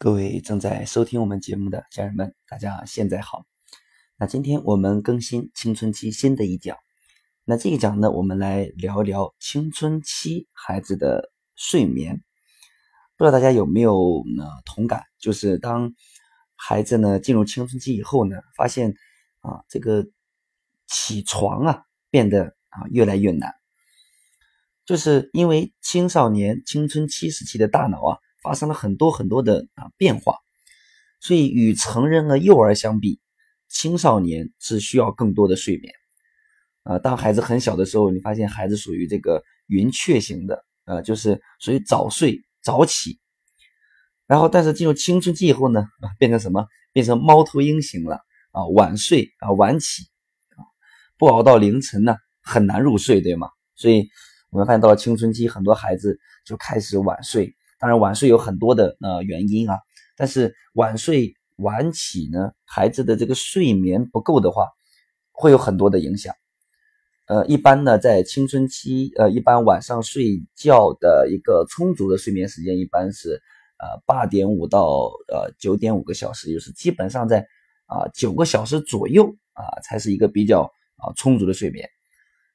各位正在收听我们节目的家人们，大家现在好。那今天我们更新青春期新的一讲。那这一讲呢，我们来聊聊青春期孩子的睡眠。不知道大家有没有呢同感？就是当孩子呢进入青春期以后呢，发现啊这个起床啊变得啊越来越难，就是因为青少年青春期时期的大脑啊。发生了很多很多的啊变化，所以与成人和幼儿相比，青少年是需要更多的睡眠。啊，当孩子很小的时候，你发现孩子属于这个云雀型的，呃，就是属于早睡早起。然后，但是进入青春期以后呢，啊，变成什么？变成猫头鹰型了啊，晚睡啊，晚起啊，不熬到凌晨呢，很难入睡，对吗？所以我们发现到了青春期，很多孩子就开始晚睡。当然，晚睡有很多的呃原因啊，但是晚睡晚起呢，孩子的这个睡眠不够的话，会有很多的影响。呃，一般呢，在青春期，呃，一般晚上睡觉的一个充足的睡眠时间，一般是呃八点五到呃九点五个小时，就是基本上在啊九个小时左右啊，才是一个比较啊充足的睡眠。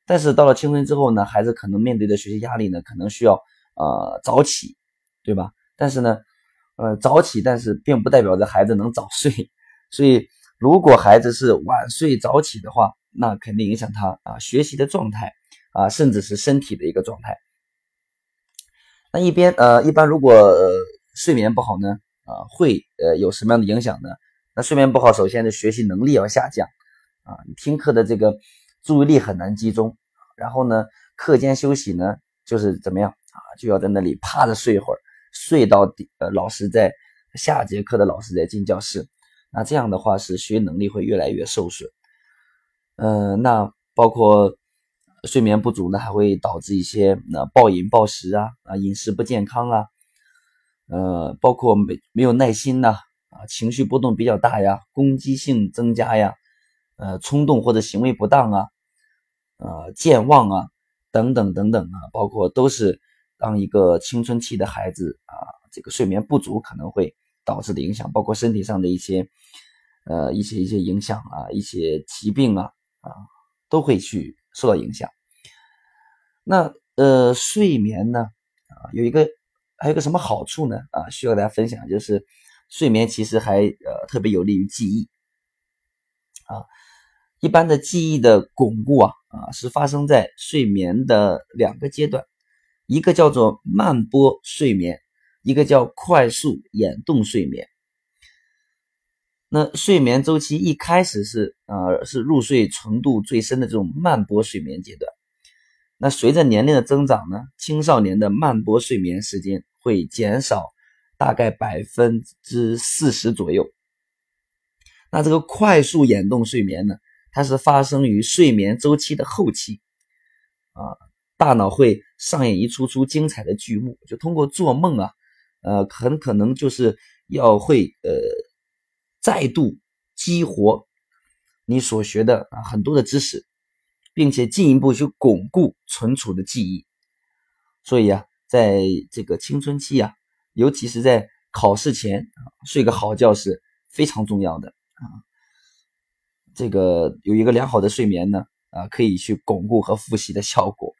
但是到了青春之后呢，孩子可能面对的学习压力呢，可能需要呃早起。对吧？但是呢，呃，早起，但是并不代表着孩子能早睡。所以，如果孩子是晚睡早起的话，那肯定影响他啊学习的状态啊，甚至是身体的一个状态。那一边呃，一般如果呃、睡眠不好呢，啊，会呃有什么样的影响呢？那睡眠不好，首先的学习能力要下降啊，听课的这个注意力很难集中。然后呢，课间休息呢，就是怎么样啊，就要在那里趴着睡一会儿。睡到底，呃，老师在下节课的老师在进教室，那这样的话是学习能力会越来越受损。呃，那包括睡眠不足呢，还会导致一些那暴饮暴食啊，啊，饮食不健康啊，呃，包括没没有耐心呐，啊，情绪波动比较大呀，攻击性增加呀，呃，冲动或者行为不当啊，呃，健忘啊，等等等等啊，包括都是。当一个青春期的孩子啊，这个睡眠不足可能会导致的影响，包括身体上的一些呃一些一些影响啊，一些疾病啊啊都会去受到影响。那呃睡眠呢啊有一个还有个什么好处呢啊需要大家分享，就是睡眠其实还呃特别有利于记忆啊。一般的记忆的巩固啊啊是发生在睡眠的两个阶段。一个叫做慢波睡眠，一个叫快速眼动睡眠。那睡眠周期一开始是呃是入睡程度最深的这种慢波睡眠阶段。那随着年龄的增长呢，青少年的慢波睡眠时间会减少大概百分之四十左右。那这个快速眼动睡眠呢，它是发生于睡眠周期的后期啊。大脑会上演一出出精彩的剧目，就通过做梦啊，呃，很可能就是要会呃再度激活你所学的啊很多的知识，并且进一步去巩固存储的记忆。所以啊，在这个青春期啊，尤其是在考试前啊，睡个好觉是非常重要的啊。这个有一个良好的睡眠呢，啊，可以去巩固和复习的效果。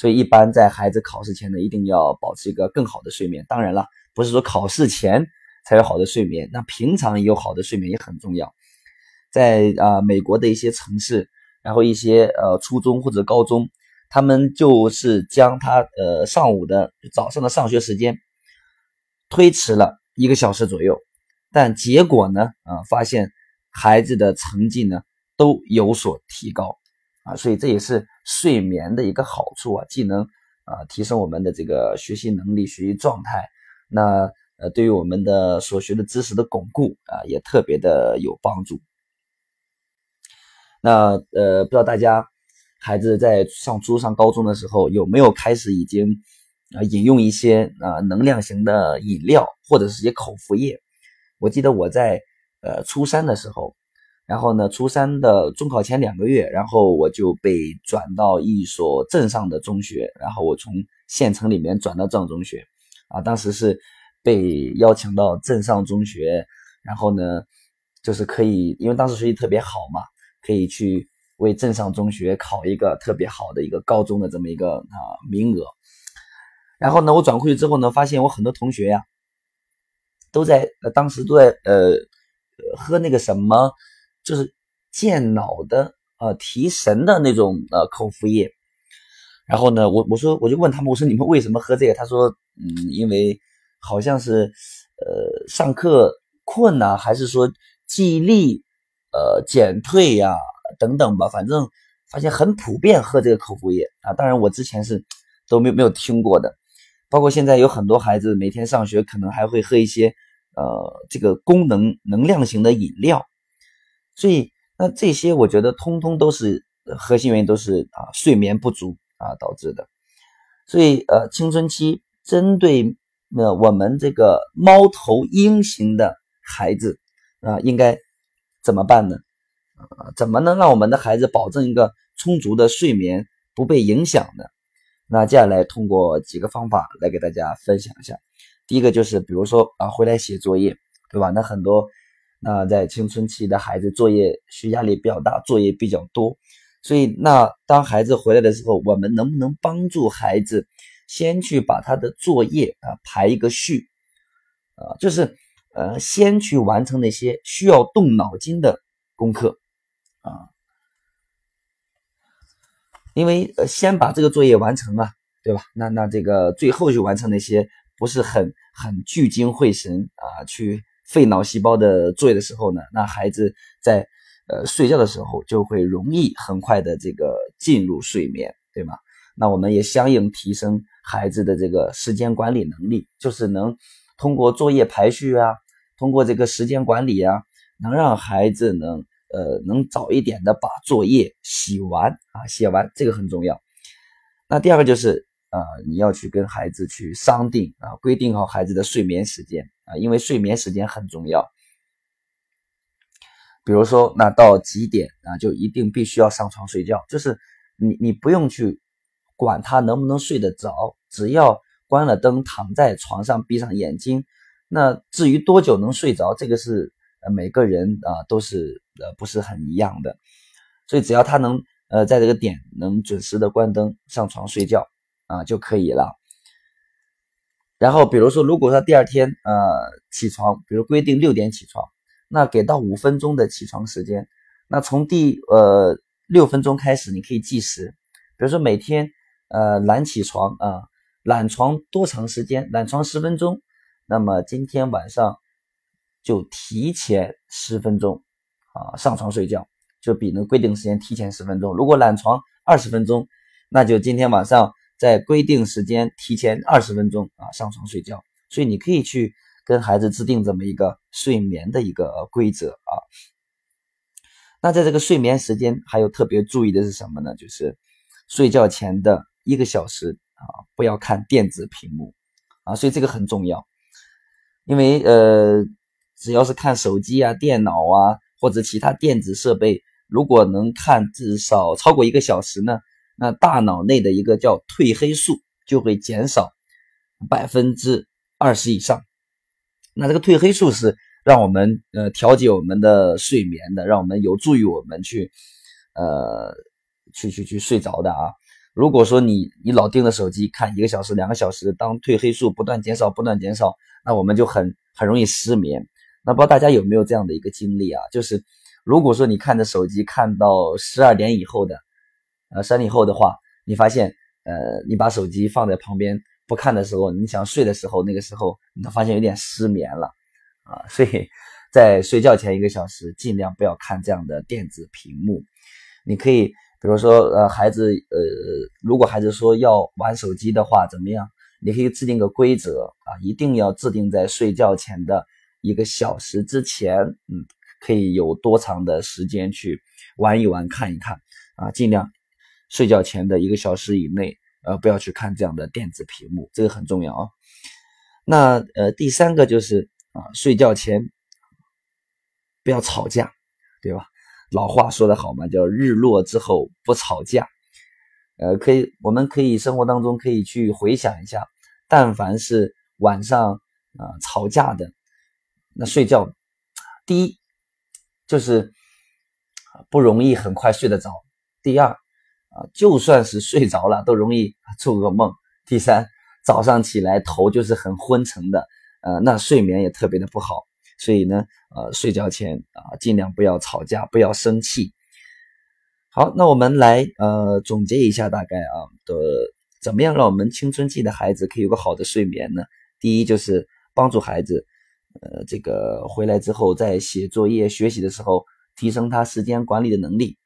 所以，一般在孩子考试前呢，一定要保持一个更好的睡眠。当然了，不是说考试前才有好的睡眠，那平常也有好的睡眠也很重要。在啊，美国的一些城市，然后一些呃初中或者高中，他们就是将他呃上午的早上的上学时间推迟了一个小时左右，但结果呢，啊，发现孩子的成绩呢都有所提高。啊，所以这也是睡眠的一个好处啊，既能啊提升我们的这个学习能力、学习状态，那呃对于我们的所学的知识的巩固啊也特别的有帮助。那呃不知道大家孩子在上初上高中的时候有没有开始已经啊饮用一些啊能量型的饮料或者是一些口服液？我记得我在呃初三的时候。然后呢，初三的中考前两个月，然后我就被转到一所镇上的中学，然后我从县城里面转到这样中学，啊，当时是被邀请到镇上中学，然后呢，就是可以，因为当时学习特别好嘛，可以去为镇上中学考一个特别好的一个高中的这么一个啊名额。然后呢，我转过去之后呢，发现我很多同学呀，都在呃当时都在呃喝那个什么，就是健脑的呃提神的那种呃口服液。然后呢，我我说我就问他们，我说你们为什么喝这个？他说，嗯，因为好像是呃上课困呐，还是说记忆力呃减退呀等等吧，反正发现很普遍喝这个口服液啊。当然我之前是都没有没有听过的。包括现在有很多孩子每天上学可能还会喝一些呃这个功能能量型的饮料，所以那这些我觉得通通都是核心原因都是啊睡眠不足啊导致的，所以呃青春期针对那我们这个猫头鹰型的孩子啊应该怎么办呢？啊怎么能让我们的孩子保证一个充足的睡眠不被影响呢？那接下来通过几个方法来给大家分享一下。第一个就是，比如说啊，回来写作业，对吧？那很多那在青春期的孩子作业学压力比较大，作业比较多，所以那当孩子回来的时候，我们能不能帮助孩子先去把他的作业啊排一个序啊，就是呃先去完成那些需要动脑筋的功课啊。因为呃，先把这个作业完成啊，对吧？那那这个最后去完成那些不是很很聚精会神啊，去费脑细胞的作业的时候呢，那孩子在呃睡觉的时候就会容易很快的这个进入睡眠，对吗？那我们也相应提升孩子的这个时间管理能力，就是能通过作业排序啊，通过这个时间管理啊，能让孩子能。呃，能早一点的把作业写完啊，写完这个很重要。那第二个就是啊，你要去跟孩子去商定啊，规定好孩子的睡眠时间啊，因为睡眠时间很重要。比如说，那到几点啊，就一定必须要上床睡觉。就是你你不用去管他能不能睡得着，只要关了灯，躺在床上，闭上眼睛。那至于多久能睡着，这个是。呃，每个人啊都是呃不是很一样的，所以只要他能呃在这个点能准时的关灯上床睡觉啊就可以了。然后比如说，如果说第二天呃起床，比如规定六点起床，那给到五分钟的起床时间，那从第呃六分钟开始你可以计时，比如说每天呃懒起床啊，懒床多长时间？懒床十分钟，那么今天晚上。就提前十分钟啊上床睡觉，就比那规定时间提前十分钟。如果懒床二十分钟，那就今天晚上在规定时间提前二十分钟啊上床睡觉。所以你可以去跟孩子制定这么一个睡眠的一个规则啊。那在这个睡眠时间还有特别注意的是什么呢？就是睡觉前的一个小时啊不要看电子屏幕啊，所以这个很重要，因为呃。只要是看手机啊、电脑啊或者其他电子设备，如果能看至少超过一个小时呢，那大脑内的一个叫褪黑素就会减少百分之二十以上。那这个褪黑素是让我们呃调节我们的睡眠的，让我们有助于我们去呃去去去睡着的啊。如果说你你老盯着手机看一个小时、两个小时，当褪黑素不断减少、不断减少，那我们就很很容易失眠。那不知道大家有没有这样的一个经历啊？就是如果说你看着手机看到十二点以后的，呃，十二点以后的话，你发现，呃，你把手机放在旁边不看的时候，你想睡的时候，那个时候你都发现有点失眠了，啊，所以在睡觉前一个小时尽量不要看这样的电子屏幕。你可以，比如说，呃，孩子，呃，如果孩子说要玩手机的话，怎么样？你可以制定个规则啊，一定要制定在睡觉前的。一个小时之前，嗯，可以有多长的时间去玩一玩、看一看啊？尽量睡觉前的一个小时以内，呃，不要去看这样的电子屏幕，这个很重要啊。那呃，第三个就是啊，睡觉前不要吵架，对吧？老话说得好嘛，叫日落之后不吵架。呃，可以，我们可以生活当中可以去回想一下，但凡是晚上。啊吵架的，那睡觉第一就是不容易很快睡得着，第二啊就算是睡着了都容易做噩梦，第三早上起来头就是很昏沉的，呃那睡眠也特别的不好，所以呢呃睡觉前啊尽量不要吵架，不要生气。好，那我们来呃总结一下，大概啊的怎么样让我们青春期的孩子可以有个好的睡眠呢？第一就是帮助孩子，呃，这个回来之后在写作业、学习的时候提升他时间管理的能力，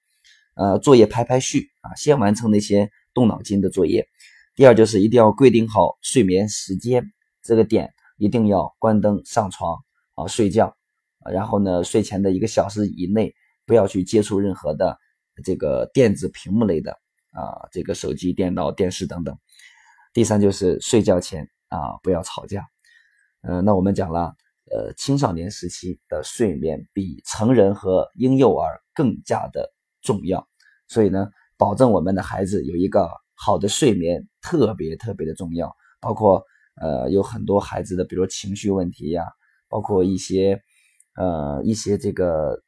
呃，作业排排序啊，先完成那些动脑筋的作业。第二就是一定要规定好睡眠时间，这个点一定要关灯上床啊睡觉，然后呢睡前的一个小时以内不要去接触任何的。这个电子屏幕类的啊，这个手机、电脑、电视等等。第三就是睡觉前啊，不要吵架。嗯，那我们讲了，呃，青少年时期的睡眠比成人和婴幼儿更加的重要，所以呢，保证我们的孩子有一个好的睡眠特别特别的重要。包括呃，有很多孩子的，比如情绪问题呀，包括一些呃一些这个。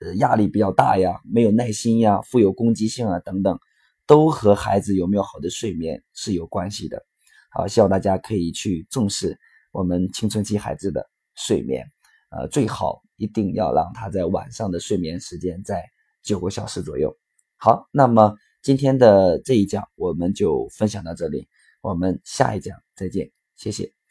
呃，压力比较大呀，没有耐心呀，富有攻击性啊，等等，都和孩子有没有好的睡眠是有关系的。好，希望大家可以去重视我们青春期孩子的睡眠，呃，最好一定要让他在晚上的睡眠时间在九个小时左右。好，那么今天的这一讲我们就分享到这里，我们下一讲再见，谢谢。